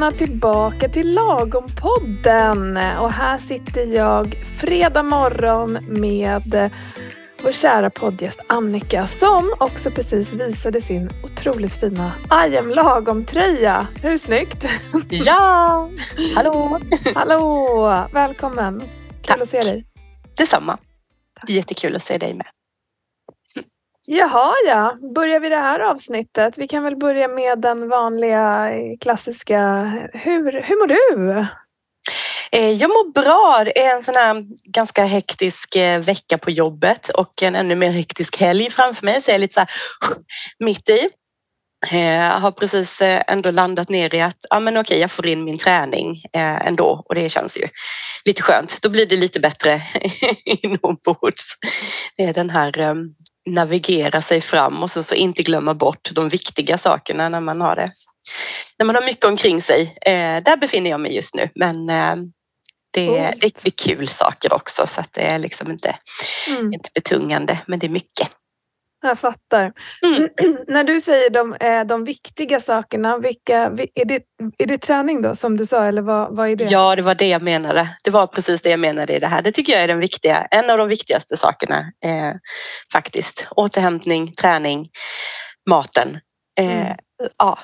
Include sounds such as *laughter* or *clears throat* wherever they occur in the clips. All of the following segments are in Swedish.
välkomna tillbaka till Lagom-podden. Och här sitter jag fredag morgon med vår kära poddgäst Annika som också precis visade sin otroligt fina I am lagom-tröja. Hur snyggt? Ja! Hallå! Hallå! Välkommen! Kul Tack. att se dig. Detsamma. Jättekul att se dig med. Jaha, ja. Börjar vi det här avsnittet? Vi kan väl börja med den vanliga eh, klassiska. Hur, hur mår du? Eh, jag mår bra. Det är en sån här ganska hektisk eh, vecka på jobbet och en ännu mer hektisk helg framför mig. Så jag är lite så här *laughs* mitt i. Jag har precis ändå landat ner i att ja, men okej, jag får in min träning ändå och det känns ju lite skönt. Då blir det lite bättre *laughs* inombords. Det är den här ehm, navigera sig fram och så, så inte glömma bort de viktiga sakerna när man har det. När man har mycket omkring sig. Eh, där befinner jag mig just nu, men eh, det är riktigt kul saker också så att det är liksom inte, Mm, inte betungande, men det är mycket. Jag fattar. Mm. *clears throat* När du säger de, eh, de viktiga sakerna, vilka, vi- är, det, är det träning då som du sa eller vad, vad är det? Ja, det var det jag menade. Det var precis det jag menade i det här. Det tycker jag är den viktiga, en av de viktigaste sakerna eh, faktiskt. Återhämtning, träning, maten. Eh, Mm. Ja,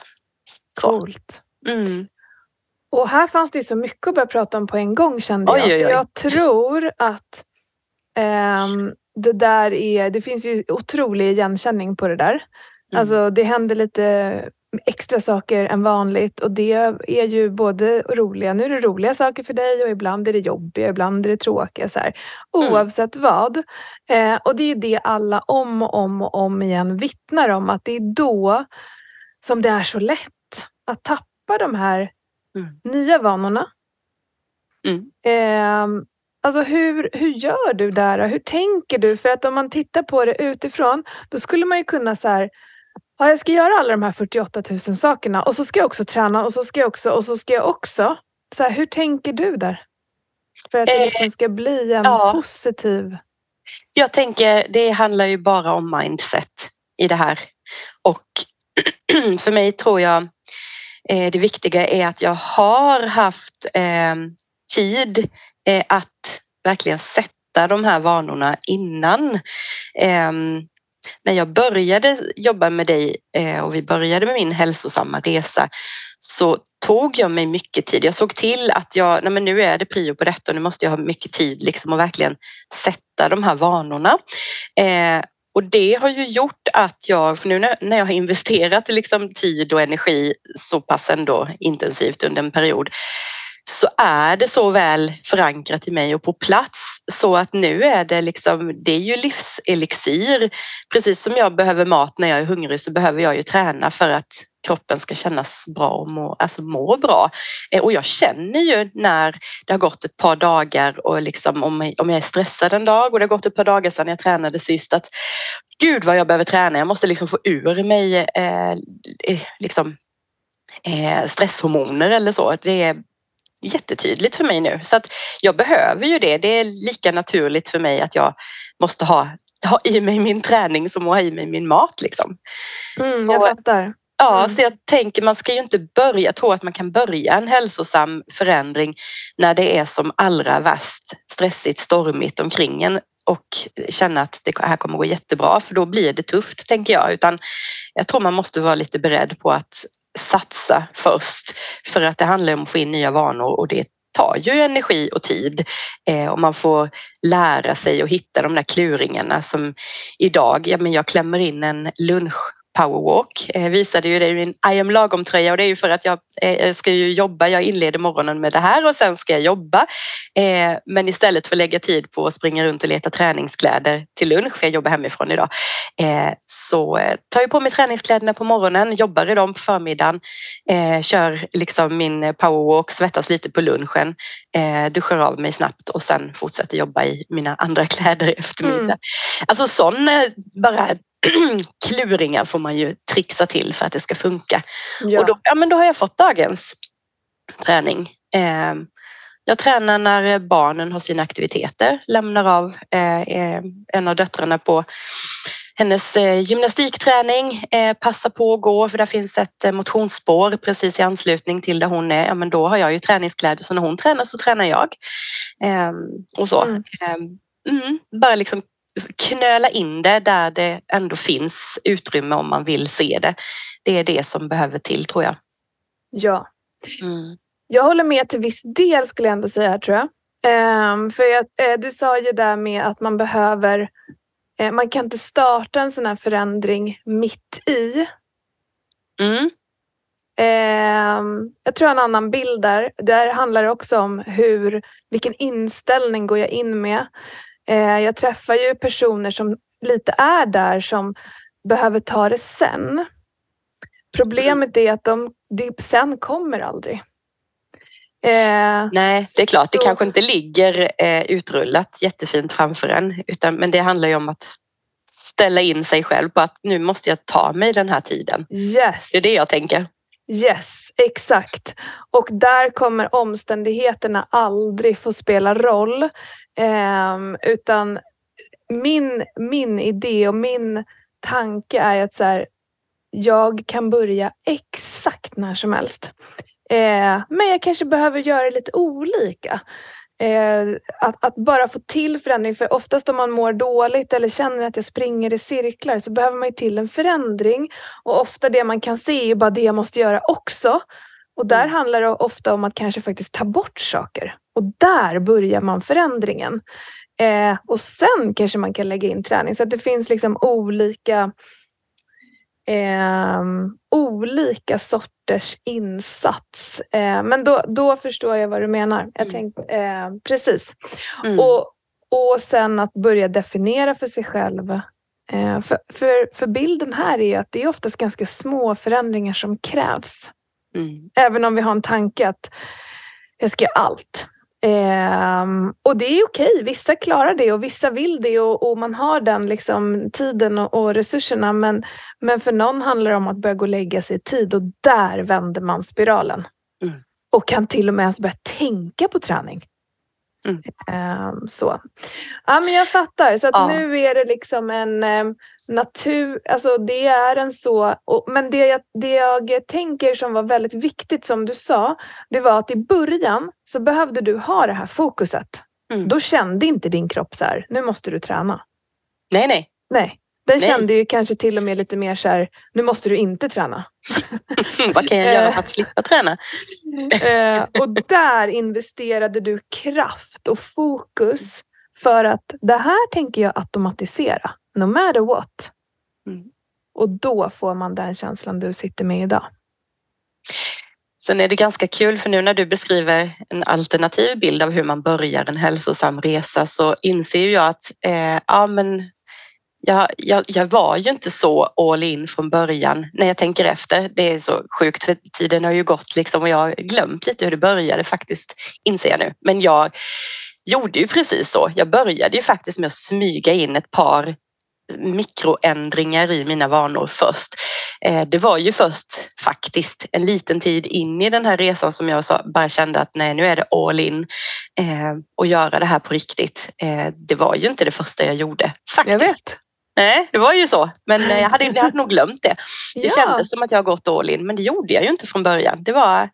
så. Coolt. Mm. Och här fanns det ju så mycket att börja prata om på en gång kände Oj, jag. oj, För oj. jag tror att ehm, det där är, det finns ju otrolig igenkänning på det där. Mm. Alltså det händer lite extra saker än vanligt och det är ju både roliga, nu är det roliga saker för dig och ibland är det jobbiga, ibland är det tråkiga. Så här. Mm. Oavsett vad. Eh, och det är det alla om och om och om igen vittnar om att det är då som det är så lätt att tappa de här Mm. nya vanorna. Mm. Eh, alltså hur, hur gör du där? Hur tänker du? För att om man tittar på det utifrån då skulle man ju kunna så här Ja, jag ska göra alla de här 48 000 sakerna och så ska jag också träna och så ska jag också och så ska jag också. Så här, hur tänker du där? För att det Eh, liksom ska bli en ja. positiv... Jag tänker, det handlar ju bara om mindset i det här. Och *clears throat* för mig tror jag eh, det viktiga är att jag har haft eh, tid Eh, att verkligen sätta de här vanorna innan. Eh, när jag började jobba med dig eh, och vi började med min hälsosamma resa så tog jag mig mycket tid. Jag såg till att jag, nej men nu är det prio på detta och nu måste jag ha mycket tid liksom att verkligen sätta de här vanorna. Eh, och det har ju gjort att jag, för nu när, när jag har investerat liksom tid och energi så pass ändå intensivt under en period, så är det så väl förankrat i mig och på plats så att nu är det liksom, det är ju livselixir. Precis som jag behöver mat när jag är hungrig så behöver jag ju träna för att kroppen ska kännas bra och må, alltså må bra. Eh, och jag känner ju när det har gått ett par dagar och liksom om, om jag är stressad en dag och det har gått ett par dagar sedan jag tränade sist att gud vad jag behöver träna, jag måste liksom få ur mig eh, eh liksom, eh, stresshormoner eller så. Det är jättetydligt för mig nu så att jag behöver ju det. Det är lika naturligt för mig att jag måste ha, ha i mig min träning som att ha i mig min mat liksom. Mm, jag fattar. Ja, Mm. så jag tänker man ska ju inte börja, tror att man kan börja en hälsosam förändring när det är som allra värst stressigt, stormigt omkring en och känna att det här kommer gå jättebra för då blir det tufft tänker jag. Utan jag tror man måste vara lite beredd på att satsa först. För att det handlar om att få in nya vanor och det tar ju energi och tid. Eh, och man får lära sig och hitta de där kluringarna som idag, ja men jag klämmer in en lunch powerwalk. Eh, visade ju det i min I am lagom-tröja och det är ju för att jag eh, ska ju jobba. Jag inleder morgonen med det här och sen ska jag jobba. Eh, men istället för att lägga tid på att springa runt och leta träningskläder till lunch, för jag jobbar hemifrån idag, eh, så eh, tar jag på mig träningskläderna på morgonen, jobbar i dem på förmiddagen, eh, kör liksom min powerwalk, svettas lite på lunchen, duschar av mig snabbt och sen fortsätter jobba i mina andra *laughs* kläder i eftermiddag. Mm. Alltså sån bara *clears throat* kluringar får man ju trixa till för att det ska funka. Ja. Och då, ja, men då har jag fått dagens träning. Eh, jag tränar när barnen har sina aktiviteter, lämnar av eh, eh, en av döttrarna på hennes eh, gymnastikträning. Eh, passa på att gå för där finns ett eh, motionsspår precis i anslutning till där hon är. Ja, men då har jag ju träningskläder så när hon tränar så tränar jag. Ehm, och så. Mm. Ehm, mm, bara liksom knöla in det där det ändå finns utrymme om man vill se det. Det är det som behöver till tror jag. Ja. Mm. Jag håller med till viss del skulle jag ändå säga tror jag. Ehm, för jag, eh, du sa ju där med att man behöver, eh, man kan inte starta en sån här förändring mitt i. Mm. Ehm, jag tror en annan bild där. Där handlar det också om hur, vilken inställning går jag in med. Eh, jag träffar ju personer som lite är där som behöver ta det sen. Problemet är att de, det sen kommer aldrig. Eh, Nej, det är klart, det så- kanske inte ligger eh, utrullat jättefint framför en, utan, men det handlar ju om att ställa in sig själv på att nu måste jag ta mig den här tiden. Yes. Det är det jag tänker. Yes, exakt. Och där kommer omständigheterna aldrig få spela roll. Ehm, utan min, min idé och min tanke är att så här, jag kan börja exakt när som helst. Eh, men jag kanske behöver göra lite olika. Eh, att, att bara få till förändring, för oftast om man mår dåligt eller känner att jag springer i cirklar så behöver man ju till en förändring. Och ofta det man kan se är bara det jag måste göra också. Och där Mm. handlar det ofta om att kanske faktiskt ta bort saker. Och där börjar man förändringen. Eh, och sen kanske man kan lägga in träning. Så att det finns liksom olika ehm, olika sorters insats. Eh, men då, då förstår jag vad du menar. Jag Mm. tänkte, eh, precis. Mm. Och, och sen att börja definiera för sig själv. Eh, för, för, för bilden här är att det är oftast ganska små förändringar som krävs. Mm. Även om vi har en tanke att jag ska göra allt. Ehm, och det är okej, vissa klarar det och vissa vill det och, och man har den liksom, tiden och, och resurserna. Men, men för någon handlar det om att börja gå och lägga sig i tid och där vänder man spiralen. Mm. Och kan till och med ens börja tänka på träning. Mm. Ehm, så. Ja men jag fattar. Så att Ja. nu är det liksom en ehm, natur, alltså det är en så, och, men det jag, det jag tänker som var väldigt viktigt som du sa, det var att i början så behövde du ha det här fokuset. Mm. Då kände inte din kropp så här, nu måste du träna. Nej, nej. Nej, den Nej. kände ju kanske till och med lite mer så här, nu måste du inte träna. *laughs* Vad kan jag göra för att slippa träna? Eh, och där investerade du kraft och fokus för att det här tänker jag automatisera, no matter what. Mm. Och då får man den känslan du sitter med idag. Sen är det ganska kul för nu när du beskriver en alternativ bild av hur man börjar en hälsosam resa så inser ju jag att eh, ja, men jag, jag, jag var ju inte så all in från början när jag tänker efter. Det är så sjukt för tiden har ju gått liksom och jag har glömt lite hur det började faktiskt inser jag nu. Men jag gjorde ju precis så. Jag började ju faktiskt med att smyga in ett par mikroändringar i mina vanor först. Eh, Det var ju först faktiskt en liten tid in i den här resan som jag bara kände att nej, nu är det all in eh, och göra det här på riktigt. Eh, Det var ju inte det första jag gjorde faktiskt. Jag vet. Nej, det var ju så. Men jag hade, jag hade nog glömt det. Det *laughs* Ja. kändes som att jag gått all in, men det gjorde jag ju inte från början. Det var,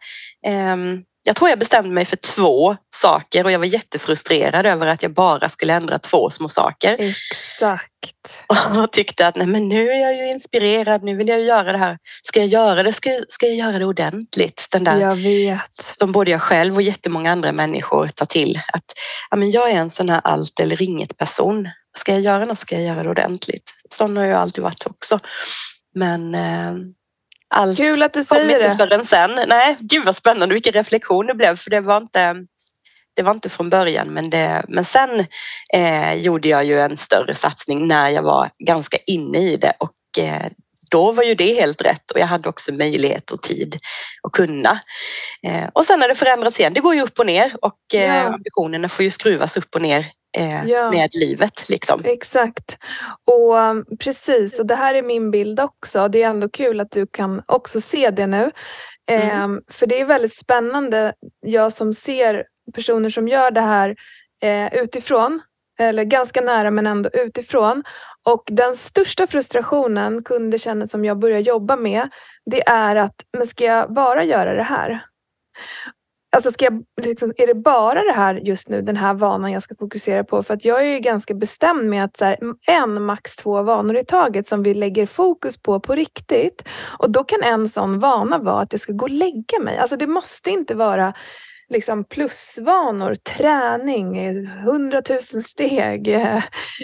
ehm, jag tror jag bestämde mig för två saker och jag var jättefrustrerad över att jag bara skulle ändra två små saker. Exakt. *laughs* Och tyckte att nej, men nu är jag ju inspirerad, nu vill jag ju göra det här. Ska jag göra det, ska, jag- ska jag göra det ordentligt. Den där Jag vet. som både jag själv och jättemånga andra människor tar till. Att ja, men jag är en sån här allt eller inget person. Ska jag göra något ska jag göra det ordentligt. Sån har jag alltid varit också. Men eh, allt Kul att du kom säger inte det. förrän sen. Nej, gud vad spännande vilken reflektion det blev för det var inte det var inte från början men, det, men sen eh, gjorde jag ju en större satsning när jag var ganska inne i det och eh, då var ju det helt rätt och jag hade också möjlighet och tid att kunna. Eh, och sen har det förändrats igen. Det går ju upp och ner och eh, Ja. ambitionerna får ju skruvas upp och ner eh, Ja. med livet. Liksom. Exakt. Och um, precis, och det här är min bild också. Det är ändå kul att du kan också se det nu. Mm. Ehm, för det är väldigt spännande, jag som ser personer som gör det här eh, utifrån, eller ganska nära men ändå utifrån. Och den största frustrationen kunder känner som jag börjar jobba med, det är att, men ska jag bara göra det här? Alltså ska jag, liksom, är det bara det här just nu, den här vanan jag ska fokusera på? För att jag är ju ganska bestämd med att så här, en, max två vanor i taget som vi lägger fokus på på riktigt. Och då kan en sån vana vara att jag ska gå och lägga mig. Alltså det måste inte vara liksom plusvanor, träning, hundratusen steg, eh,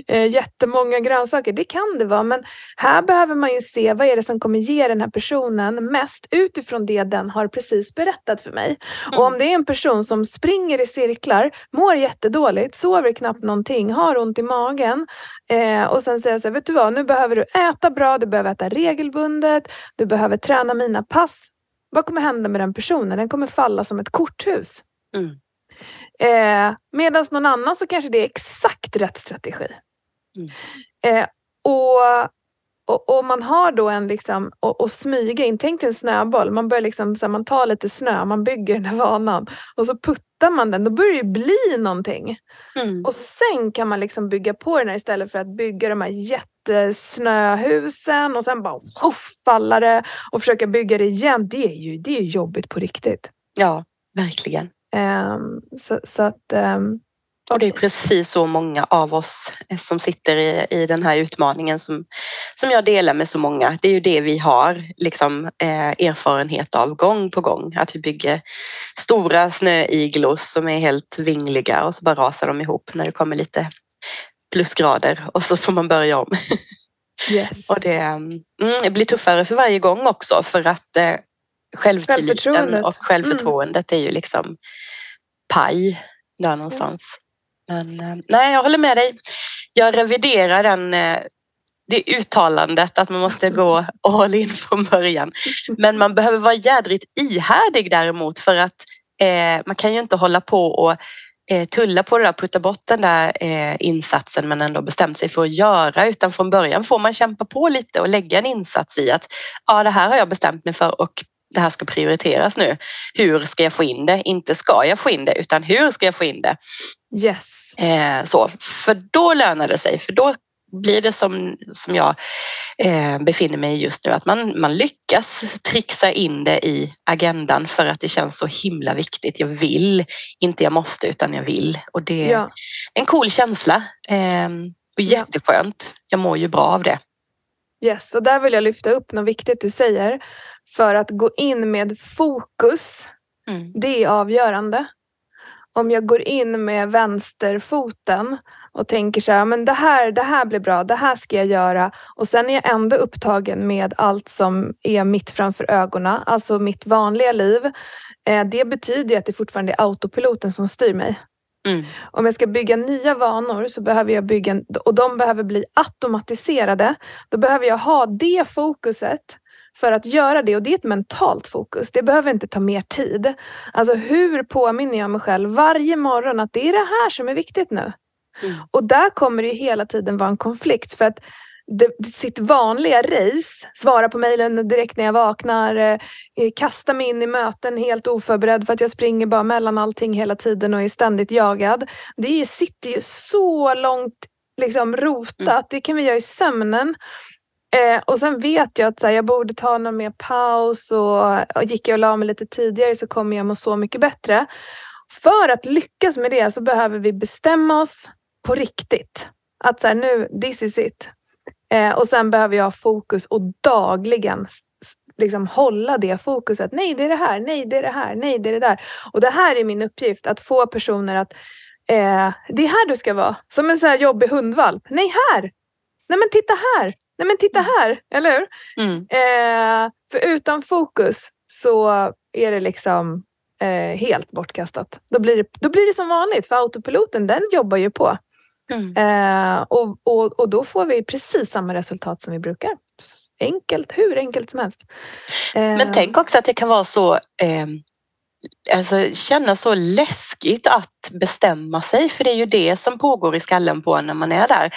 eh, jättemånga grönsaker. Det kan det vara, men här behöver man ju se vad är det som kommer ge den här personen mest utifrån det den har precis berättat för mig. Mm. Och om det är en person som springer i cirklar, mår jättedåligt, sover knappt någonting, har ont i magen eh, och sen säger jag så här, vet du vad, nu behöver du äta bra, du behöver äta regelbundet, du behöver träna mina pass vad kommer hända med den personen? Den kommer falla som ett korthus. Mm. Eh, Medan någon annan så kanske det är exakt rätt strategi. Mm. Eh, och, och, och, man har då en liksom, och, och smyga in, tänk dig en snöboll, man börjar liksom, så här, man tar lite snö, man bygger den här vanan och så puttar man den, då börjar det bli någonting. Mm. Och sen kan man liksom bygga på den här istället för att bygga de här jättesnöhusen och sen bara puff, falla det och försöka bygga det igen. Det är ju, det är jobbigt på riktigt. Ja, verkligen. Um, så, så, att um, och det är precis så många av oss som sitter i, i den här utmaningen som, som jag delar med så många. Det är ju det vi har liksom, eh, erfarenhet av gång på gång. Att vi bygger stora snöiglos som är helt vingliga och så bara rasar de ihop när det kommer lite plusgrader och så får man börja om. *laughs* Yes. och det, mm, det, blir tuffare för varje gång också för att eh, självtilliten och självförtroendet mm. är ju liksom paj där någonstans. Men eh, nej, jag håller med dig. Jag reviderar den, eh, det uttalandet att man måste gå all in från början. Men man behöver vara jädrigt ihärdig däremot för att eh, man kan ju inte hålla på och eh, tulla på det där, putta bort den där eh, insatsen man ändå bestämt sig för att göra utan från början får man kämpa på lite och lägga en insats i att ja, det här har jag bestämt mig för och det här ska prioriteras nu. Hur ska jag få in det? Inte ska jag få in det utan hur ska jag få in det? Yes. Eh, så, för då lönar det sig, för då blir det som, som jag eh, befinner mig just nu, att man, man lyckas trixa in det i agendan för att det känns så himla viktigt. Jag vill, inte jag måste utan jag vill. Och det är ja. en cool känsla eh, och jätteskönt. Jag mår ju bra av det. Yes, och där vill jag lyfta upp något viktigt du säger. För att gå in med fokus, mm. det är avgörande. Om jag går in med vänsterfoten och tänker så här, men det här, det här blir bra, det här ska jag göra och sen är jag ändå upptagen med allt som är mitt framför ögonen, alltså mitt vanliga liv. Eh, det betyder att det fortfarande är autopiloten som styr mig. Mm. Om jag ska bygga nya vanor så behöver jag bygga, och de behöver bli automatiserade. Då behöver jag ha det fokuset för att göra det och det är ett mentalt fokus. Det behöver inte ta mer tid. Alltså hur påminner jag mig själv varje morgon att det är det här som är viktigt nu? Mm. Och där kommer det hela tiden vara en konflikt för att det, sitt vanliga race, svara på mejlen direkt när jag vaknar, eh, kasta mig in i möten helt oförberedd för att jag springer bara mellan allting hela tiden och är ständigt jagad. Det sitter ju så långt liksom rotat, mm. det kan vi göra i sömnen. Eh, och sen vet jag att så här, jag borde ta någon mer paus och, och gick jag och la mig lite tidigare så kommer jag må så mycket bättre. För att lyckas med det så behöver vi bestämma oss på riktigt. Att så här, nu, this is it. Eh, och sen behöver jag ha fokus och dagligen liksom hålla det fokuset. Nej, det är det här. Nej, det är det här. Nej, det är det där. Och det här är min uppgift, att få personer att eh, det är här du ska vara. Som en så här jobbig hundvalp. Nej, här! Nej, men titta här! Nej men titta mm. här, eller hur? Mm. Eh, för utan fokus så är det liksom eh, helt bortkastat. Då blir, det, då blir det som vanligt, för autopiloten den jobbar ju på. Mm. Eh, och, och, och då får vi precis samma resultat som vi brukar. Enkelt, hur enkelt som helst. Men eh. tänk också att det kan vara så ehm, alltså, kännas så läskigt att bestämma sig för det är ju det som pågår i skallen på när man är där.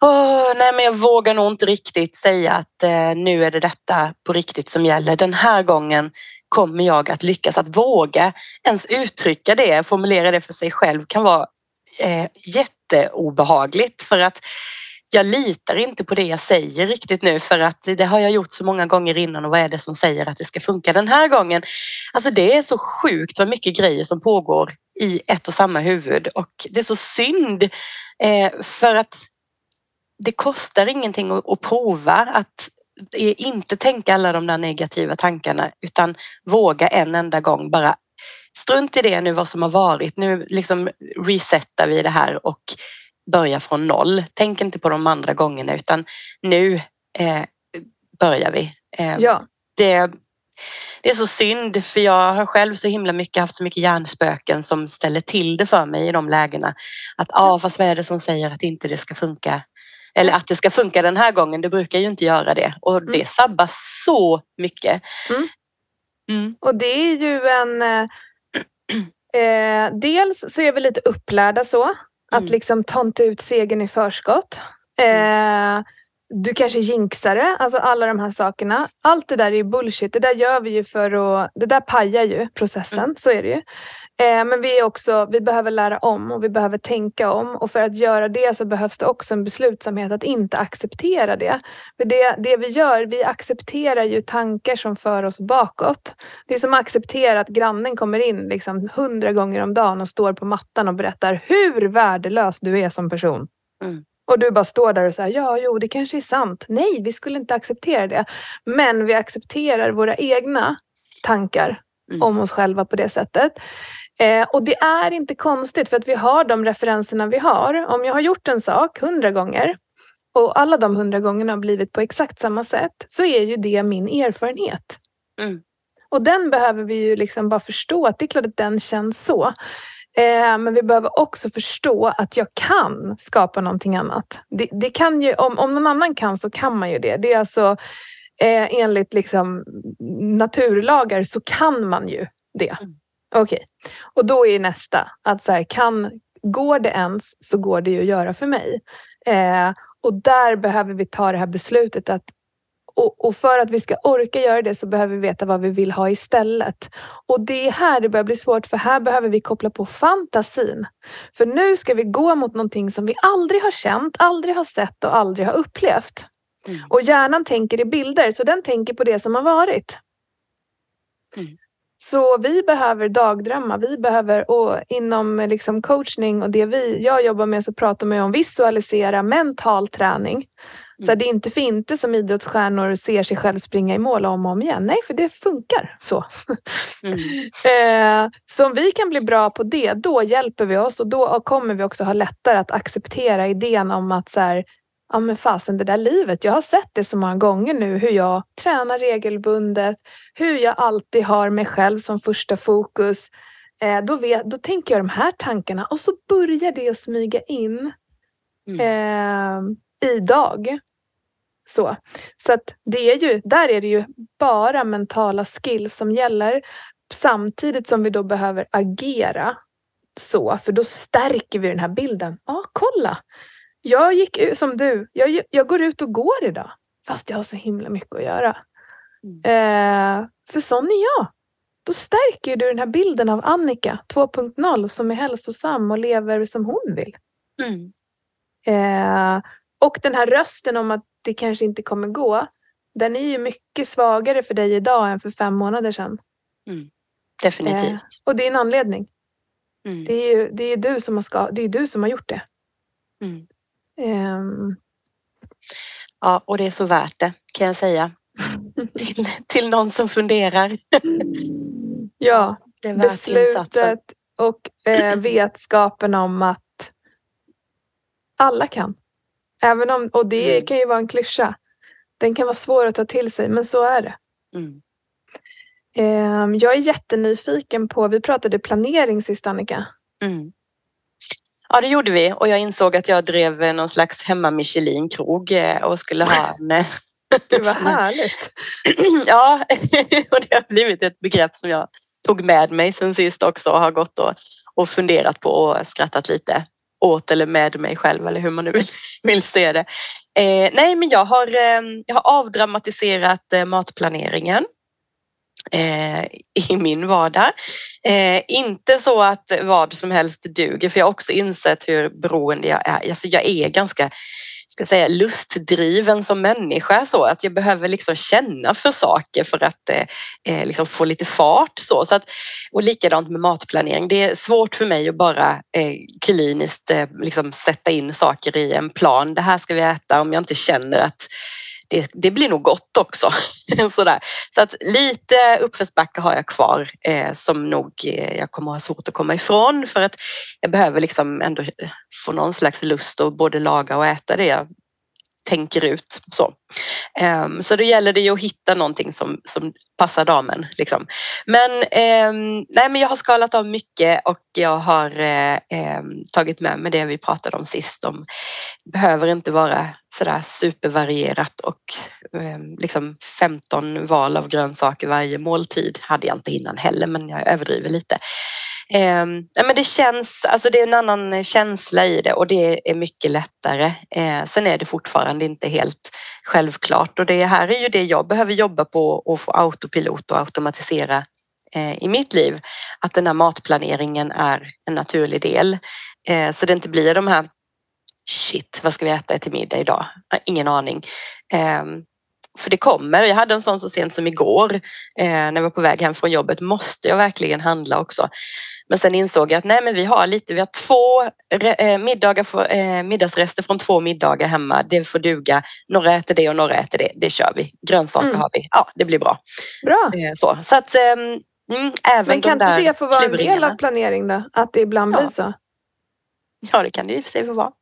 Oh, nej, men jag vågar nog inte riktigt säga att eh, nu är det detta på riktigt som gäller. Den här gången kommer jag att lyckas. Att våga ens uttrycka det, formulera det för sig själv kan vara eh, jätteobehagligt för att jag litar inte på det jag säger riktigt nu för att det har jag gjort så många gånger innan och vad är det som säger att det ska funka den här gången? Alltså det är så sjukt vad mycket grejer som pågår i ett och samma huvud och det är så synd eh, för att det kostar ingenting att, att prova att eh, inte tänka alla de där negativa tankarna utan våga en enda gång bara strunt i det nu vad som har varit. Nu liksom resetar vi det här och börjar från noll. Tänk inte på de andra gångerna utan nu eh, börjar vi. Eh, ja. det, det är så synd för jag har själv så himla mycket haft så mycket hjärnspöken som ställer till det för mig i de lägena. Att ja, ah, fast vad är det som säger att inte det ska funka? Eller att det ska funka den här gången, det brukar ju inte göra det och mm. det sabbar så mycket. Mm. Mm. Och det är ju en eh, *clears throat* eh dels så är vi lite upplärda så att mm. liksom ta inte ut segern i förskott. Mm. Eh, du kanske jinxar det, alltså alla de här sakerna. Allt det där är bullshit. Det där gör vi ju för att... Det där pajar ju processen, mm. så är det ju. Eh, men vi, är också, vi behöver lära om och vi behöver tänka om och för att göra det så behövs det också en beslutsamhet att inte acceptera det. För det, det vi gör, vi accepterar ju tankar som för oss bakåt. Det är som att acceptera att grannen kommer in liksom hundra gånger om dagen och står på mattan och berättar hur värdelös du är som person. Mm. Och du bara står där och säger ja, jo, det kanske är sant. Nej, vi skulle inte acceptera det. Men vi accepterar våra egna tankar mm. om oss själva på det sättet. Eh, och det är inte konstigt för att vi har de referenserna vi har. Om jag har gjort en sak hundra gånger och alla de hundra gångerna har blivit på exakt samma sätt så är ju det min erfarenhet. Mm. Och den behöver vi ju liksom bara förstå att det är klart att den känns så. Eh, men vi behöver också förstå att jag kan skapa någonting annat. Det, det, kan ju, om, om någon annan kan så kan man ju det. Det är alltså eh, enligt liksom naturlagar så kan man ju det. Mm. Okej, okay. och då är nästa att så här, kan, går det ens så går det ju att göra för mig. Eh, och där behöver vi ta det här beslutet att och, och, för att vi ska orka göra det så behöver vi veta vad vi vill ha istället. Och det är här det börjar bli svårt för här behöver vi koppla på fantasin. För nu ska vi gå mot någonting som vi aldrig har känt, aldrig har sett och aldrig har upplevt. Mm. Och hjärnan tänker i bilder så den tänker på det som har varit. Mm. Så vi behöver dagdrömma. Vi behöver, och inom liksom coachning och det vi, jag jobbar med så pratar man om visualisera mental träning. Mm. Så det är inte för inte som idrottsstjärnor ser sig själv springa i mål om och om igen. Nej, för det funkar så. Mm. *laughs* eh, så om vi kan bli bra på det, då hjälper vi oss och då kommer vi också ha lättare att acceptera idén om att så här, ja men fasen det där livet, jag har sett det så många gånger nu hur jag tränar regelbundet, hur jag alltid har mig själv som första fokus. Eh, då, vet, då tänker jag de här tankarna och så börjar det att smyga in mm. eh, idag. Så, så att det är ju, där är det ju bara mentala skills som gäller samtidigt som vi då behöver agera så, för då stärker vi den här bilden. Ja, kolla! Jag gick ut som du, jag, jag går ut och går idag fast jag har så himla mycket att göra. Mm. Eh, för sån är jag. Då stärker du den här bilden av Annika 2.0 som är hälsosam och lever som hon vill. Mm. Eh, och den här rösten om att det kanske inte kommer gå, den är ju mycket svagare för dig idag än för fem månader sedan. Mm. Definitivt. Eh, och det är en anledning. Mm. Det, är ju, det, är du som har ska, det är du som har gjort det. Mm. Um... Ja, och det är så värt det kan jag säga. till, till någon som funderar. *laughs* ja, det är beslutet insatsen. och eh, vetskapen om att alla kan. Även om, och det mm. kan ju vara en klyscha. Den kan vara svår att ta till sig, men så är det. Mm. Eh, jag är jättenyfiken på, vi pratade planering sist Annika. Mm. Ja, det gjorde vi och jag insåg att jag drev någon slags hemma Michelin-krog eh, och skulle ha en... *laughs* Gud vad härligt! *clears throat* ja, *laughs* och det har blivit ett begrepp som jag tog med mig sen sist också och har gått och, och funderat på och skrattat lite åt eller med mig själv eller hur man nu vill, *laughs* vill se det. Eh, nej, men jag har, eh, jag har avdramatiserat eh, matplaneringen eh, i min vardag. Eh, inte så att vad som helst duger, för jag har också insett hur beroende jag är. Alltså jag är ganska ska säga, lustdriven som människa så att jag behöver liksom känna för saker för att eh, eh, liksom få lite fart så. så att, och likadant med matplanering. Det är svårt för mig att bara eh, kliniskt eh, liksom sätta in saker i en plan. Det här ska vi äta om jag inte känner att det, det blir nog gott också. *laughs* Sådär. Så att lite uppförsbacke har jag kvar eh, som nog eh, jag kommer ha svårt att komma ifrån för att jag behöver liksom ändå få någon slags lust att både laga och äta det jag tänker ut. Så, um, så då gäller det ju att hitta någonting som, som passar damen. Liksom. Men, um, nej, men jag har skalat av mycket och jag har um, tagit med mig det vi pratade om sist. Om, behöver inte vara sådär supervarierat och liksom 15 val av grönsaker varje måltid hade jag inte innan heller men jag överdriver lite. Eh, men det känns, alltså det är en annan känsla i det och det är mycket lättare. Eh, sen är det fortfarande inte helt självklart och det här är ju det jag behöver jobba på och få autopilot och automatisera eh, i mitt liv. Att den här matplaneringen är en naturlig del eh, så det inte blir de här shit, vad ska vi äta till middag idag? Ingen aning. Ehm, för det kommer. Jag hade en sån så sent som igår eh, när jag var på väg hem från jobbet. Måste jag verkligen handla också? Men sen insåg jag att nej, men vi har lite. Vi har två eh, middagar för, eh, middagsrester från två middagar hemma. Det får duga. Några äter det och några äter det. Det kör vi. Grönsaker mm. har vi. Ja, det blir bra. Bra. Eh, så så att ehm, mm, även Men kan de inte det få vara en del av planering då? Att det ibland ja. blir så? Ja, det kan det i och för sig få vara.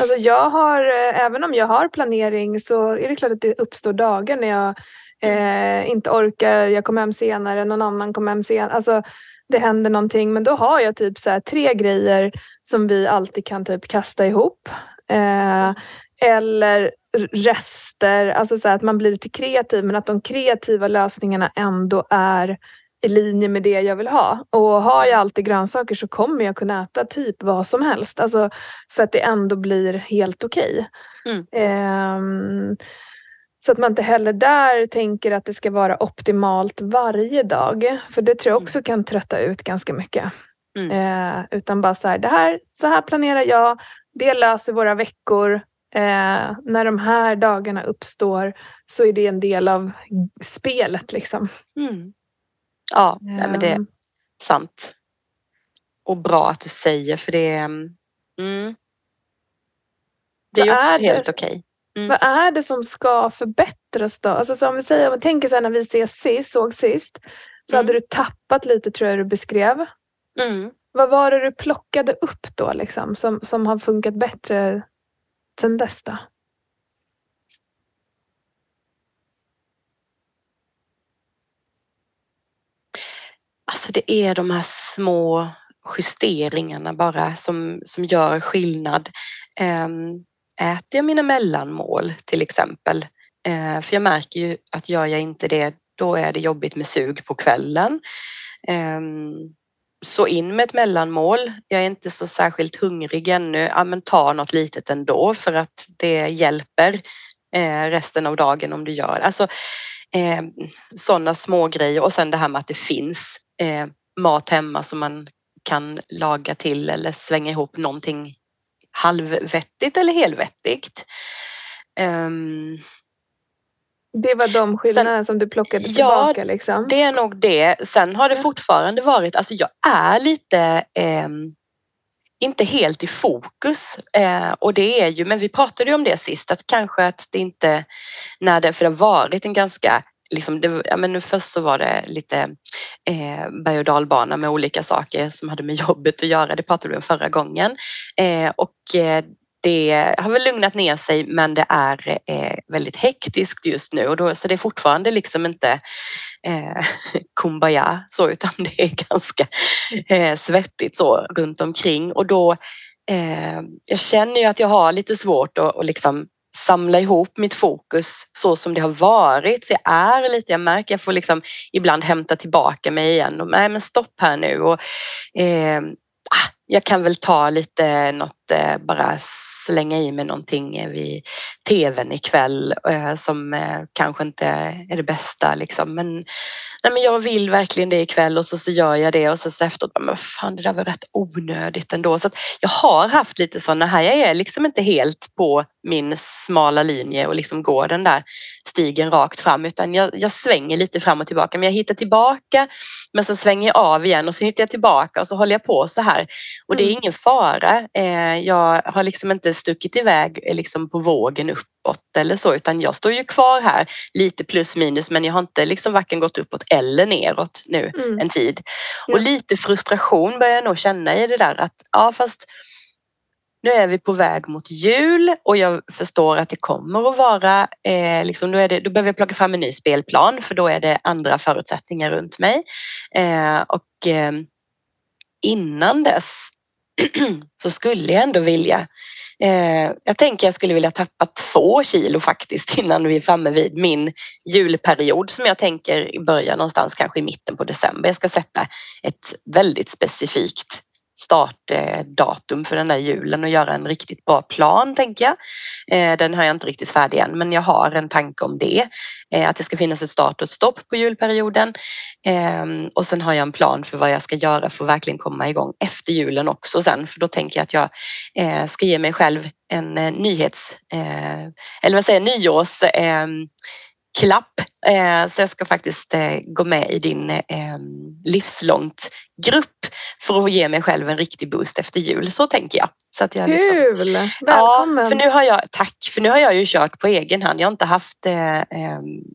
Alltså jag har, även om jag har planering så är det klart att det uppstår dagar när jag eh, inte orkar, jag kommer hem senare, någon annan kommer hem senare. Alltså, det händer någonting men då har jag typ så tre grejer som vi alltid kan typ kasta ihop. Eh, eller rester, alltså så att man blir lite kreativ men att de kreativa lösningarna ändå är i linje med det jag vill ha. Och har jag alltid grönsaker så kommer jag kunna äta typ vad som helst. Alltså för att det ändå blir helt okej. Okay. Mm. Eh, så att man inte heller där tänker att det ska vara optimalt varje dag. För det tror jag också kan trötta ut ganska mycket. Mm. Eh, utan bara så här, det här, så här planerar jag, det löser våra veckor. Eh, när de här dagarna uppstår så är det en del av spelet. Liksom. Mm. Ja, eh. men det är ehm. sant. Och bra att du säger för det är, mm, det är ju också är helt okej. Okay. Mm. Vad är det som ska förbättras då? Alltså som vi säger, om vi tänker så här när vi ses sist, såg sist så mm. hade du tappat lite tror jag du beskrev. Mm. Vad var det du plockade upp då liksom som, som har funkat bättre sen dess då? Alltså det är de här små justeringarna bara som, som gör skillnad. Um, äter jag mina mellanmål till exempel? Eh, för jag märker ju att gör jag inte det, då är det jobbigt med sug på kvällen. Ehm, så in med ett mellanmål. Jag är inte så särskilt hungrig ännu. Ja, men ta något litet ändå för att det hjälper eh, resten av dagen om du gör. Alltså, eh, sådana små grejer och sen det här med att det finns eh, mat hemma som man kan laga till eller svänga ihop någonting halvvettigt eller helvettigt. Um, det var de skillnaderna som du plockade tillbaka? Ja, liksom. det är nog det. Sen har det fortfarande varit, alltså jag är lite eh, inte helt i fokus eh, och det är ju, men vi pratade ju om det sist, att kanske att det inte, när det, för det har varit en ganska liksom det, ja, men först så var det lite eh, berg och dalbana med olika saker som hade med *laughs* jobbet att göra. Det pratade vi om förra gången. Eh, och eh, det har väl lugnat ner sig men det är eh, väldigt hektiskt just nu och då, så det är fortfarande liksom inte eh, *laughs* kumbaya så utan det är ganska eh, svettigt så runt omkring och då eh, jag känner ju att jag har lite svårt att, att liksom samla ihop mitt fokus så som det har varit. Så jag är lite, jag märker jag får liksom ibland hämta tillbaka mig igen och nej men stopp här nu och eh, ah, jag kan väl ta lite något, eh, bara slänga i mig någonting vid tvn ikväll eh, som eh, kanske inte är det bästa liksom. Men nej men jag vill verkligen det ikväll och så, så gör jag det och så, så efteråt, men fan det där var rätt onödigt ändå. Så jag har haft lite sådana här, jag är liksom inte helt på min smala linje och liksom går den där stigen rakt fram utan jag, jag svänger lite fram och tillbaka. Men jag hittar tillbaka men så svänger jag av igen och så hittar jag tillbaka och så håller jag på så här. Och det är mm. ingen fara. Eh, jag har liksom inte stuckit iväg eh, liksom på vågen uppåt eller så utan jag står ju kvar här lite plus minus men jag har inte liksom varken gått uppåt eller neråt nu mm. en tid. Ja. Och lite frustration börjar jag nog känna i det där att ja fast nu är vi på väg mot jul och jag förstår att det kommer att vara, eh, liksom, då, är det, då behöver jag plocka fram en ny spelplan för då är det andra förutsättningar runt mig. Eh, och eh, innan dess *clears throat* så skulle jag ändå vilja eh, jag tänker jag skulle vilja tappa två kilo faktiskt *laughs* innan vi är framme vid min julperiod som jag tänker börja någonstans kanske i mitten på december. Jag ska sätta ett väldigt specifikt startdatum för den där julen och göra en riktigt bra plan tänker jag. Eh, den har jag inte riktigt färdig än men jag har en tanke om det. Eh, att det ska finnas ett start och ett stopp på julperioden. Ehm, och sen har jag en plan för vad jag ska göra för att verkligen komma igång efter julen också sen för då tänker jag att jag eh, ska ge mig själv en nyhets eller vad säger nyårs ehm, klapp. Eh, så jag ska faktiskt eh, gå med i din eh, livslångt grupp för att ge mig själv en riktig boost efter jul. Så tänker jag. Så att jag liksom, Kul! Välkommen! Ja, för nu har jag, tack! För nu har jag ju kört på egen hand. Jag har inte haft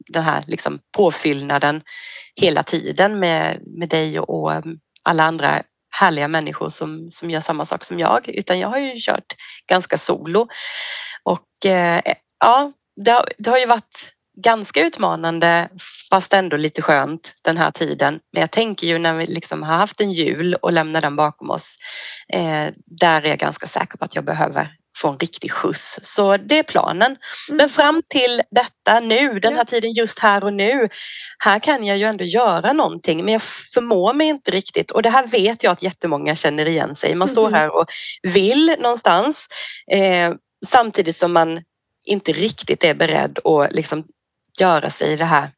den här liksom påfyllnaden hela tiden med, med dig och alla andra härliga människor som, som gör samma sak som jag utan jag har ju kört ganska solo. Och ja, det har, det har ju varit ganska utmanande fast ändå lite skönt den här tiden. Men jag tänker ju när vi liksom har haft en jul och lämnar den bakom oss. Eh, där är jag ganska säker på att jag behöver få en riktig skjuts. Så det är planen. Mm. Men fram till detta nu, den här tiden just här och nu. Här kan jag ju ändå göra någonting men jag förmår mig inte riktigt och det här vet jag att jättemånga känner igen sig. Man står mm. här och vill någonstans eh, samtidigt som man inte riktigt är beredd att liksom göra sig det här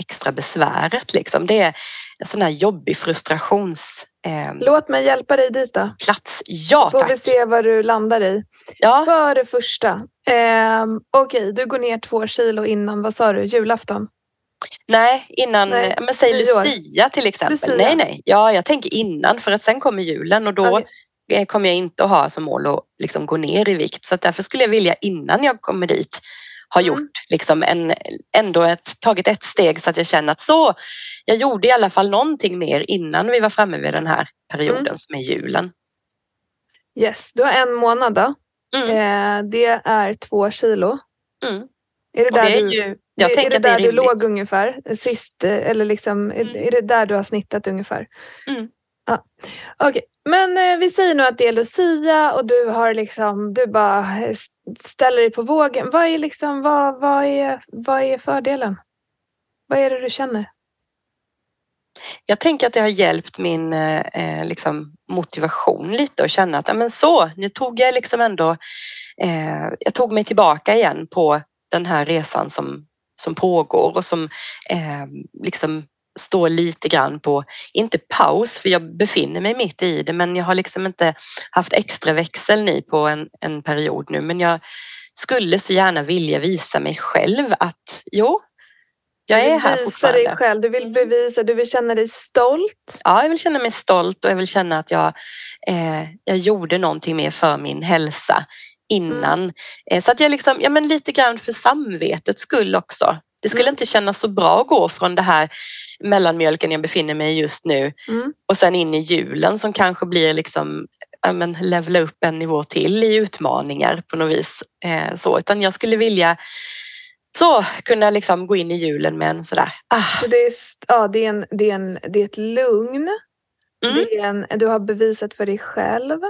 extra besväret. Liksom. Det är en sån här jobbig frustrations... Eh, Låt mig hjälpa dig dit då. Plats. Ja, Får tack. vi se vad du landar i. Ja. För det första, eh, okej, okay, du går ner två kilo innan, vad sa du, julafton? Nej, innan, nej, men säg Lucia till exempel. Lucia. Nej, nej, ja, jag tänker innan för att sen kommer julen och då okay. kommer jag inte att ha som mål att liksom gå ner i vikt. Så därför skulle jag vilja innan jag kommer dit har mm. gjort liksom en, ändå ett, tagit ett steg så att jag känner att så, jag gjorde i alla fall någonting mer innan vi var framme vid den här perioden mm. som är julen. Yes, du har en månad då. Mm. Eh, det är två kilo. Mm. Är det där, det är du, ju, jag är, är det där det är du låg ungefär sist? Eh, eller liksom, är, mm. är det där du har snittat ungefär? Mm. Ja. Okej, okay. men eh, vi säger nu att det är Lucia och du har liksom, du bara eh, ställer dig på vågen. Vad är, liksom, vad, vad, är, vad är fördelen? Vad är det du känner? Jag tänker att det har hjälpt min eh, eh liksom motivation lite och känna att men så, nu tog jag liksom ändå, eh, jag tog mig tillbaka igen på den här resan som, som pågår och som eh, liksom står lite grann på, inte paus för jag befinner mig mitt i det men jag har liksom inte haft extra växel i på en, en period nu men jag skulle så gärna vilja visa mig själv att jo, jag är här fortfarande. dig själv, du vill mm. bevisa, du vill känna dig stolt? Ja, jag vill känna mig stolt och jag vill känna att jag, eh, jag gjorde någonting mer för min hälsa innan. Mm. Eh, så att jag liksom, ja men lite grann för samvetets skull också. Det skulle inte kännas så bra att gå från det här mellanmjölken jag befinner mig i just nu mm. och sen in i julen som kanske blir liksom ja, men levla upp en nivå till i utmaningar på något vis. Eh, så, utan jag skulle vilja så kunna liksom gå in i julen med en sådär. Ah. Så det, är, ja, det, är en, det, är en, det är ett lugn. Mm. Det är en, du har bevisat för dig själv.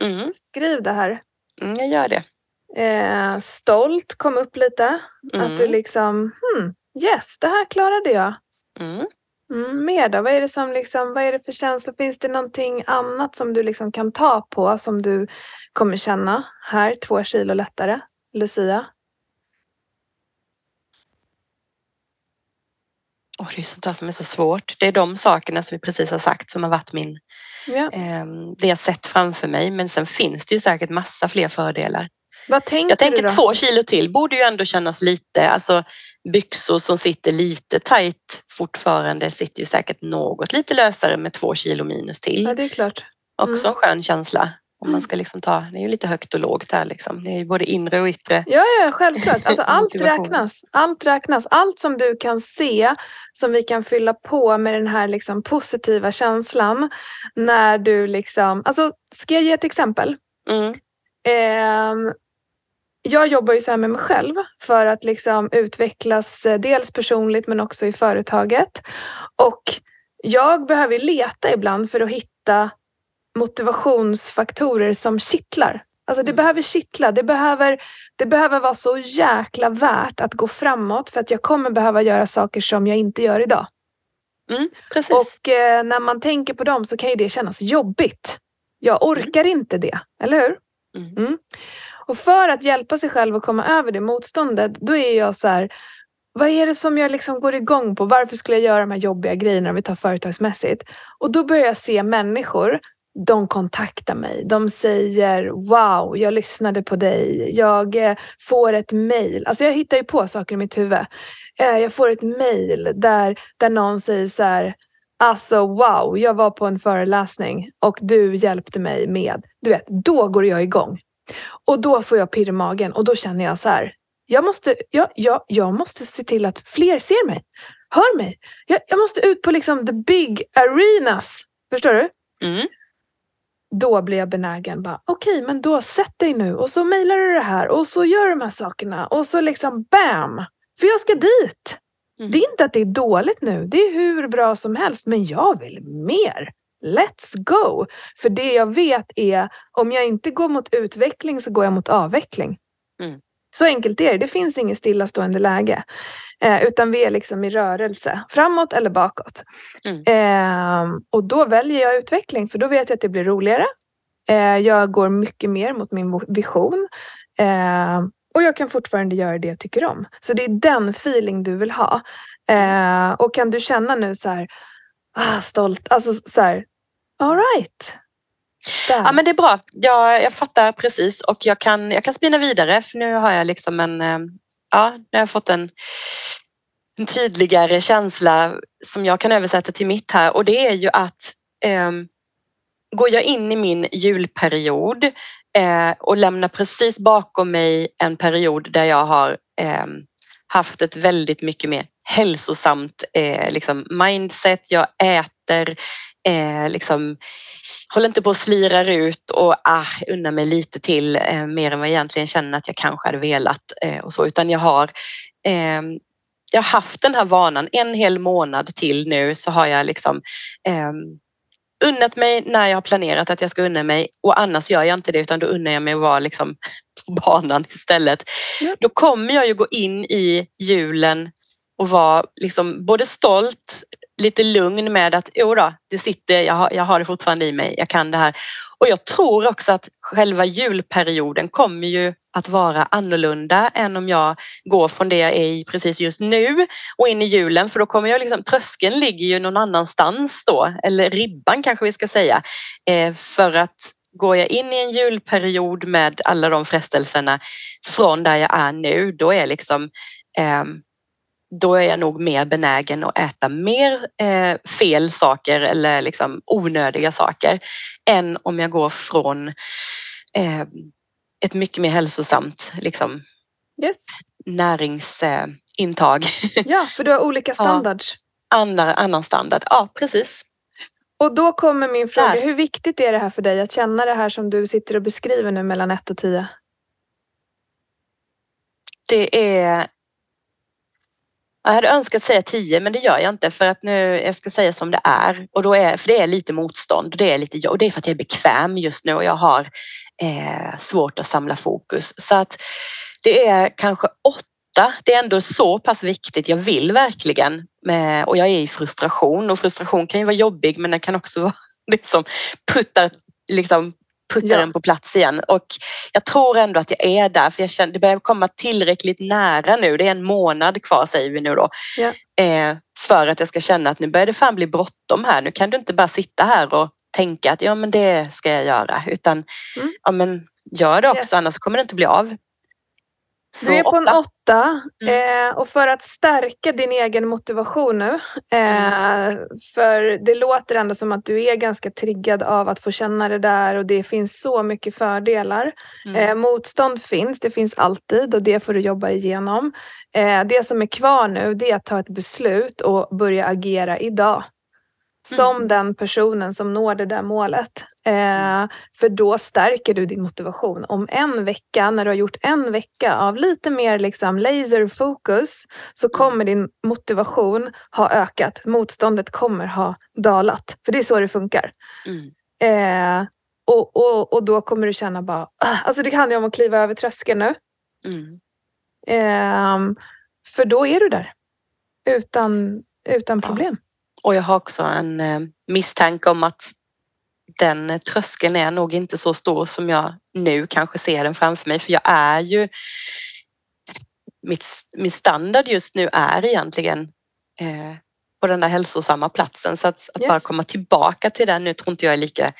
Mm. Skriv det här. Mm, jag gör det. Eh, stolt kom upp lite. Mm. Att du liksom, hmm, yes, det här klarade jag. Mm. Mm, mer då? Vad är, det som liksom, vad är det för känslor? Finns det någonting annat som du liksom kan ta på som du kommer känna här, två kilo lättare, Lucia? Oh, det är sånt där som är så svårt. Det är de sakerna som vi precis har sagt som har varit min, Ja. eh, det jag sett framför mig. Men sen finns det ju säkert massa fler fördelar. Vad tänker, Jag tänker du då? två kilo till borde ju ändå kännas lite, alltså byxor som sitter lite tajt fortfarande sitter ju säkert något lite lösare med två kilo minus till. Ja, det är klart. Också en skön känsla. Om Mm. man ska liksom ta, det är ju lite högt och lågt här liksom. Det är ju både inre och yttre. Ja, ja, självklart. Alltså, *laughs* allt räknas. Allt räknas. Allt som du kan se som vi kan fylla på med den här liksom positiva känslan när du liksom... Alltså, ska jag ge ett exempel? Mm. Ehm, jag jobbar ju så här med mig själv för att liksom utvecklas eh, dels personligt men också i företaget. Och jag behöver leta ibland för att hitta motivationsfaktorer som kittlar. Alltså det Mm. behöver kittla, det behöver, det behöver vara så jäkla värt att gå framåt för att jag kommer behöva göra saker som jag inte gör idag. Mm. Precis. Och eh, när man tänker på dem så kan ju det kännas jobbigt. Jag orkar inte det, eller hur? Mm. Och för att hjälpa sig själv att komma över det motståndet, då är jag så här, vad är det som jag liksom går igång på? Varför skulle jag göra de här jobbiga grejerna om vi tar företagsmässigt? Och då börjar jag se människor, de kontaktar mig. De säger wow, jag lyssnade på dig. Jag eh, får ett mejl. Alltså jag hittar ju på saker i mitt huvud. Eh, jag får ett mejl där, där någon säger så här, alltså wow, jag var på en föreläsning och du hjälpte mig med, du vet, då går jag igång. Och då får jag pirr i magen och då känner jag så här, jag måste, jag, jag, jag måste se till att fler ser mig, hör mig. Jag, jag måste ut på liksom the big arenas. Förstår du? Mm. Då blir jag benägen. bara Okej, men då sätt dig nu och så mejlar du det här och så gör de här sakerna och så liksom bam! För jag ska dit. Mm. Det är inte att det är dåligt nu. Det är hur bra som helst. Men jag vill mer. Let's go! För det jag vet är om jag inte går mot utveckling så går jag mot avveckling. Mm. Så enkelt är det. Det finns inget stillastående läge. Eh, utan vi är liksom i rörelse. Framåt eller bakåt. Mm. Eh, och då väljer jag utveckling för då vet jag att det blir roligare. Eh, jag går mycket mer mot min vision. Eh, och jag kan fortfarande göra det jag tycker om. Så det är den feeling du vill ha. Eh, och kan du känna nu så här, ah, stolt, alltså så här, all right. Där. Ja men det är bra. Jag, jag fattar precis och jag kan, jag kan spinna vidare för nu har jag liksom en, eh, ja, nu har jag fått en, en tydligare känsla som jag kan översätta till mitt här och det är ju att eh, går jag in i min julperiod eh, och lämnar precis bakom mig en period där jag har eh, haft ett väldigt mycket mer hälsosamt eh, liksom mindset. Jag äter eh, liksom håller inte på och slirar ut och ah, unnar mig lite till eh, mer än vad jag egentligen känner att jag kanske hade velat eh, och så utan jag har eh, jag har haft den här vanan en hel månad till nu så har jag liksom eh, unnat mig när jag har planerat att jag ska unna mig och annars gör jag inte det utan då unnar jag mig att vara liksom *laughs* på banan istället. Ja. Då kommer jag ju gå in i julen och vara liksom både stolt, lite lugn med att jo då, det sitter, jag har, jag har det fortfarande i mig, jag kan det här. Och jag tror också att själva julperioden kommer ju att vara annorlunda än om jag går från det jag är i precis just nu och in i julen för då kommer jag liksom, tröskeln ligger ju någon annanstans då, eller ribban kanske vi ska säga. Eh, för att går jag in i en julperiod med alla de frestelserna från där jag är nu, då är liksom eh, då är jag nog mer benägen att äta mer eh, fel saker eller liksom onödiga saker än om jag går från eh, ett mycket mer hälsosamt liksom, Yes. näringsintag. Ja, för du har olika *laughs* standards. Annan, annan standard. Ja, precis. Och då kommer min fråga, Där. hur viktigt är det här för dig att känna det här som du sitter och beskriver nu mellan 1 och 10? Det är... Jag hade önskat säga 10 men det gör jag inte för att nu jag ska säga som det är och då är för det är lite motstånd det är lite och det är för att jag är bekväm just nu och jag har eh, svårt att samla fokus så att det är kanske åtta. Det är ändå så pass viktigt. Jag vill verkligen med, och jag är i frustration och frustration kan ju vara jobbig men den kan också *laughs* vara det som puttar liksom puttar Ja. den på plats igen och jag tror ändå att jag är där för jag känner det börjar komma tillräckligt nära nu. Det är en månad kvar säger vi nu då. Ja. Eh, för att jag ska känna att nu börjar det fan bli bråttom här. Nu kan du inte bara sitta här och tänka att ja men det ska jag göra utan Mm. ja men gör det också Yes. annars kommer det inte bli av. Så Du är på en åtta. Mm. eh, och för att stärka din egen motion nu, eh, för det låter ändå som att du är ganska triggad av att få känna det där och det finns så mycket fördelar. Mm. Eh, motstånd finns, det finns alltid och det får du jobba igenom. Eh, det som är kvar nu det är att ta ett beslut och börja agera idag. Som Mm. den personen som når det där målet. Eh, för då stärker du din motivation. Om en vecka, när du har gjort en vecka av lite mer liksom laser focus, så kommer din motivation ha ökat. Motståndet kommer ha dalat. För det är så det funkar. Mm. Eh, och, och, och då kommer du känna bara, "Ah." alltså det handlar om att kliva över tröskeln nu. Mm. Ehm, för då är du där. Utan, utan Ja. problem. Och jag har också en eh, misstanke om att den tröskeln är nog inte så stor som jag nu kanske ser den framför mig. För jag är ju... Mitt, min standard just nu är egentligen eh, på den där hälsosamma platsen. Så att, att bara Yes. komma tillbaka till den nu tror inte jag är lika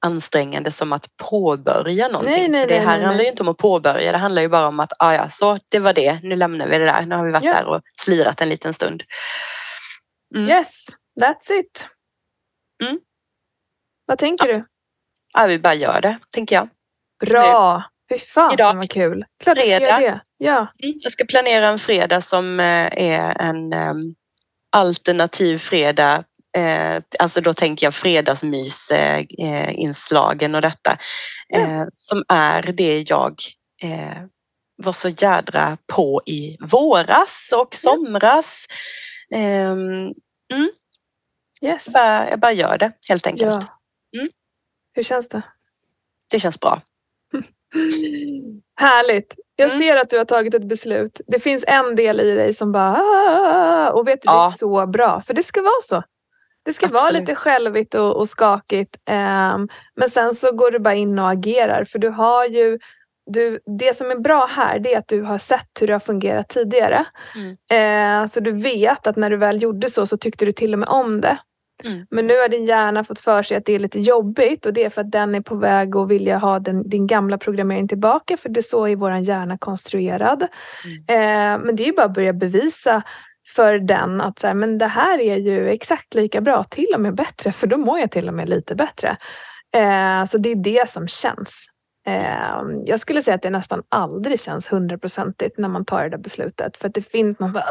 ansträngande som att påbörja någonting. Nej, nej, det här nej, handlar ju inte om att påbörja, det handlar ju bara om att ah, ja, så det var det, nu lämnar vi det där. Nu har vi varit Ja. där och slirat en liten stund. Mm. Yes, that's it. Mm. Vad tänker du? Ja, vi bara gör det, tänker jag. Bra! Fy fasen vad kul. Klart du ska Fredag. göra det. Ja. Mm, Jag ska planera en fredag som eh, är en em, alternativ fredag. Eh, Alltså då tänker jag fredagsmys eh, eh, och detta. Ja. Eh, Som är det jag eh, var så jädra på i våras och somras. Ehm, Yes. Jag bara, jag bara gör det helt enkelt. Ja. Hur känns det? Det känns bra. *laughs* Härligt. Jag Mm. ser att du har tagit ett beslut. Det finns en del i dig som bara "Ah", och vet du, det är Ja. så bra. För det ska vara så. Det ska vara Absolut. lite självigt och, och skakigt. ehm, men sen så går du bara in och agerar. För du har ju du, det som är bra här det är att du har sett hur det har fungerat tidigare. Mm. Eh, så du vet att när du väl gjorde så så tyckte du till och med om det. Mm. Men nu har din hjärna fått för sig att det är lite jobbigt och det är för att den är på väg att vilja ha den, din gamla programmering tillbaka för det är så är vår hjärna konstruerad. Eh, men det är ju bara att börja bevisa för den att så här, men det här är ju exakt lika bra, till och med bättre för då mår jag till och med lite bättre. Eh, så det är det som känns. Ehm, jag skulle säga att det nästan aldrig känns hundraprocentigt när man tar det där beslutet för att det finns någon sån...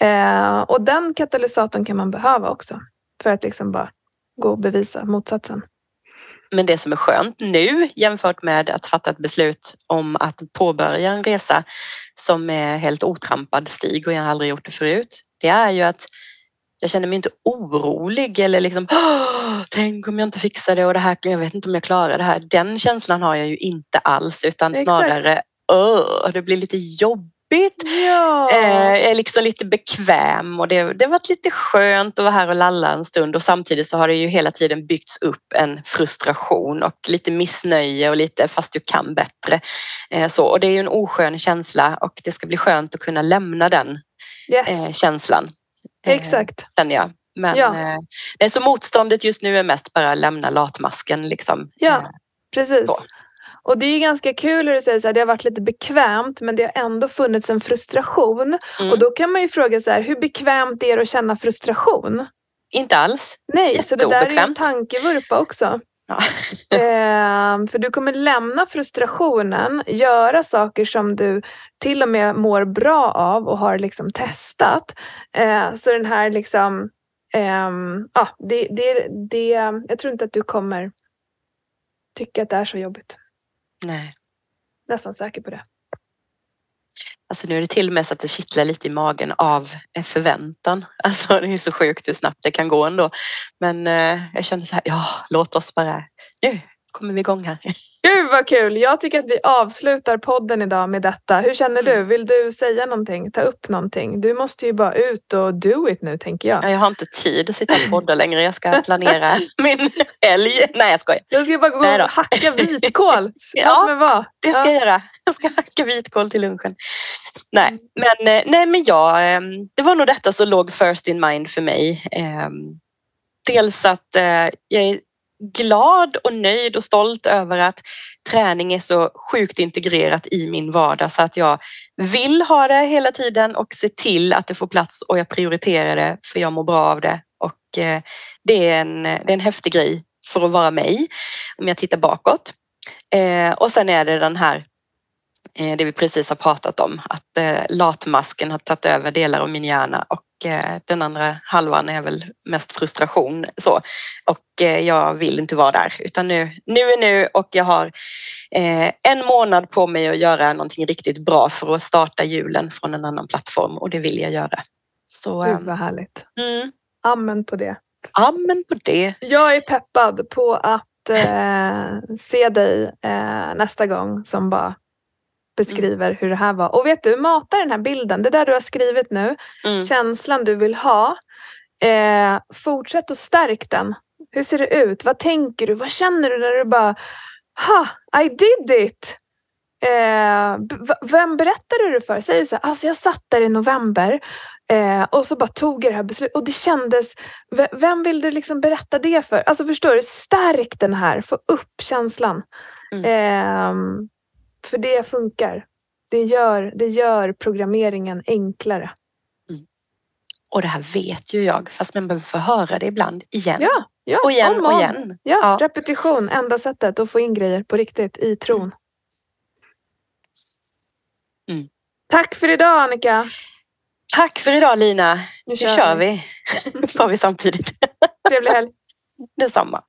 Ehm, och den katalysatorn kan man behöva också för att liksom bara gå och bevisa motsatsen. Men det som är skönt nu jämfört med att fatta ett beslut om att påbörja en resa som är helt otrampad stig och jag har aldrig gjort det förut. Det är ju att jag känner mig inte orolig eller liksom "Åh, tänk om jag inte fixar det och det här, jag vet inte om jag klarar det här. Den känslan har jag ju inte alls utan Exakt. snarare "Åh, det blir lite jobbigt. Ja! Eh, jag är liksom lite bekväm och det, det har varit lite skönt att vara här och lalla en stund och samtidigt så har det ju hela tiden byggts upp en frustration och lite missnöje och lite fast du kan bättre. Eh, så, och det är ju en oskön känsla och det ska bli skönt att kunna lämna den yes. eh, känslan. Eh, Exakt. Känner jag. Men Ja. eh, så motståndet just nu är mest bara lämna latmasken liksom. Ja. Eh, Precis. Så. Och det är ju ganska kul hur du säger så här, det har varit lite bekvämt men det har ändå funnits en frustration. mm. Och då kan man ju fråga så här, hur bekvämt är det att känna frustration? Inte alls. Nej, så det där är en tankevurpa också. Ja. *laughs* Ehm, för du kommer lämna frustrationen, göra saker som du till och med mår bra av och har liksom testat. Eh, så den här liksom, ehm, ja, det, det, det, jag tror inte att du kommer tycka att det är så jobbigt. Nej. Nästan säker på det. Alltså nu är det till och med så att det kittlar lite i magen av eh, förväntan. *laughs* Alltså det är så sjukt hur snabbt det kan gå ändå. Men eh, jag känner så här, ja låt oss bara, nu kommer vi igång här. *laughs* Gud vad kul! Jag tycker att vi avslutar podden idag med detta. Hur känner du? Mm. Vill du säga någonting? Ta upp någonting? Du måste ju bara ut och do it nu tänker jag. Jag har inte tid att sitta och podda längre. Jag ska planera *laughs* min helg. Nej, jag skojar. Jag ska bara gå och hacka vitkål. *laughs* Ja, vara. Det ska Ja. jag göra. Jag ska hacka vitkål till lunchen. Nej, Mm. men, eh, nej, men jag, eh, det var nog detta som låg first in mind för mig. Eh, Dels att eh, jag är glad och nöjd och stolt över att träning är så sjukt integrerat i min vardag så att jag vill ha det hela tiden och se till att det får plats och jag prioriterar det för jag mår bra av det. Och eh, det är en, det är en häftig grej för att vara mig om jag tittar bakåt. Eh, och sen är det den här det vi precis har pratat om, att eh, latmasken har tagit över delar av min hjärna och eh, den andra halvan är väl mest frustration. Så. Och eh, jag vill inte vara där utan nu, nu är nu och jag har eh, en månad på mig att göra någonting riktigt bra för att starta julen från en annan plattform och det vill jag göra. Så Gud eh, vad härligt. mm, Amen på det. amen på det. Jag är peppad på att eh, se dig eh, nästa gång som bara beskriver hur det här var. Och vet du, mata den här bilden, det där du har skrivit nu, Mm. känslan du vill ha. Eh, fortsätt att stärk den. Hur ser det ut? Vad tänker du? Vad känner du när du bara Ha, I did it! Eh, vem berättade du det för? Säger du så här, alltså jag satt där i november eh, och så bara tog jag det här beslutet och det kändes, vem vill du liksom berätta det för? Alltså förstår du, stärk den här, få upp känslan. Mm. För det funkar. Det gör, det gör programmeringen enklare. Och det här vet ju jag fast man behöver få höra det ibland igen Ja, ja och igen och igen. Ja, Ja. repetition, enda sättet att få in grejer på riktigt i tron. Mm. Tack för idag Annika. Tack för idag Lina. Nu Nu kör vi. Sa *laughs* vi samtidigt. Trevlig helg. Detsamma.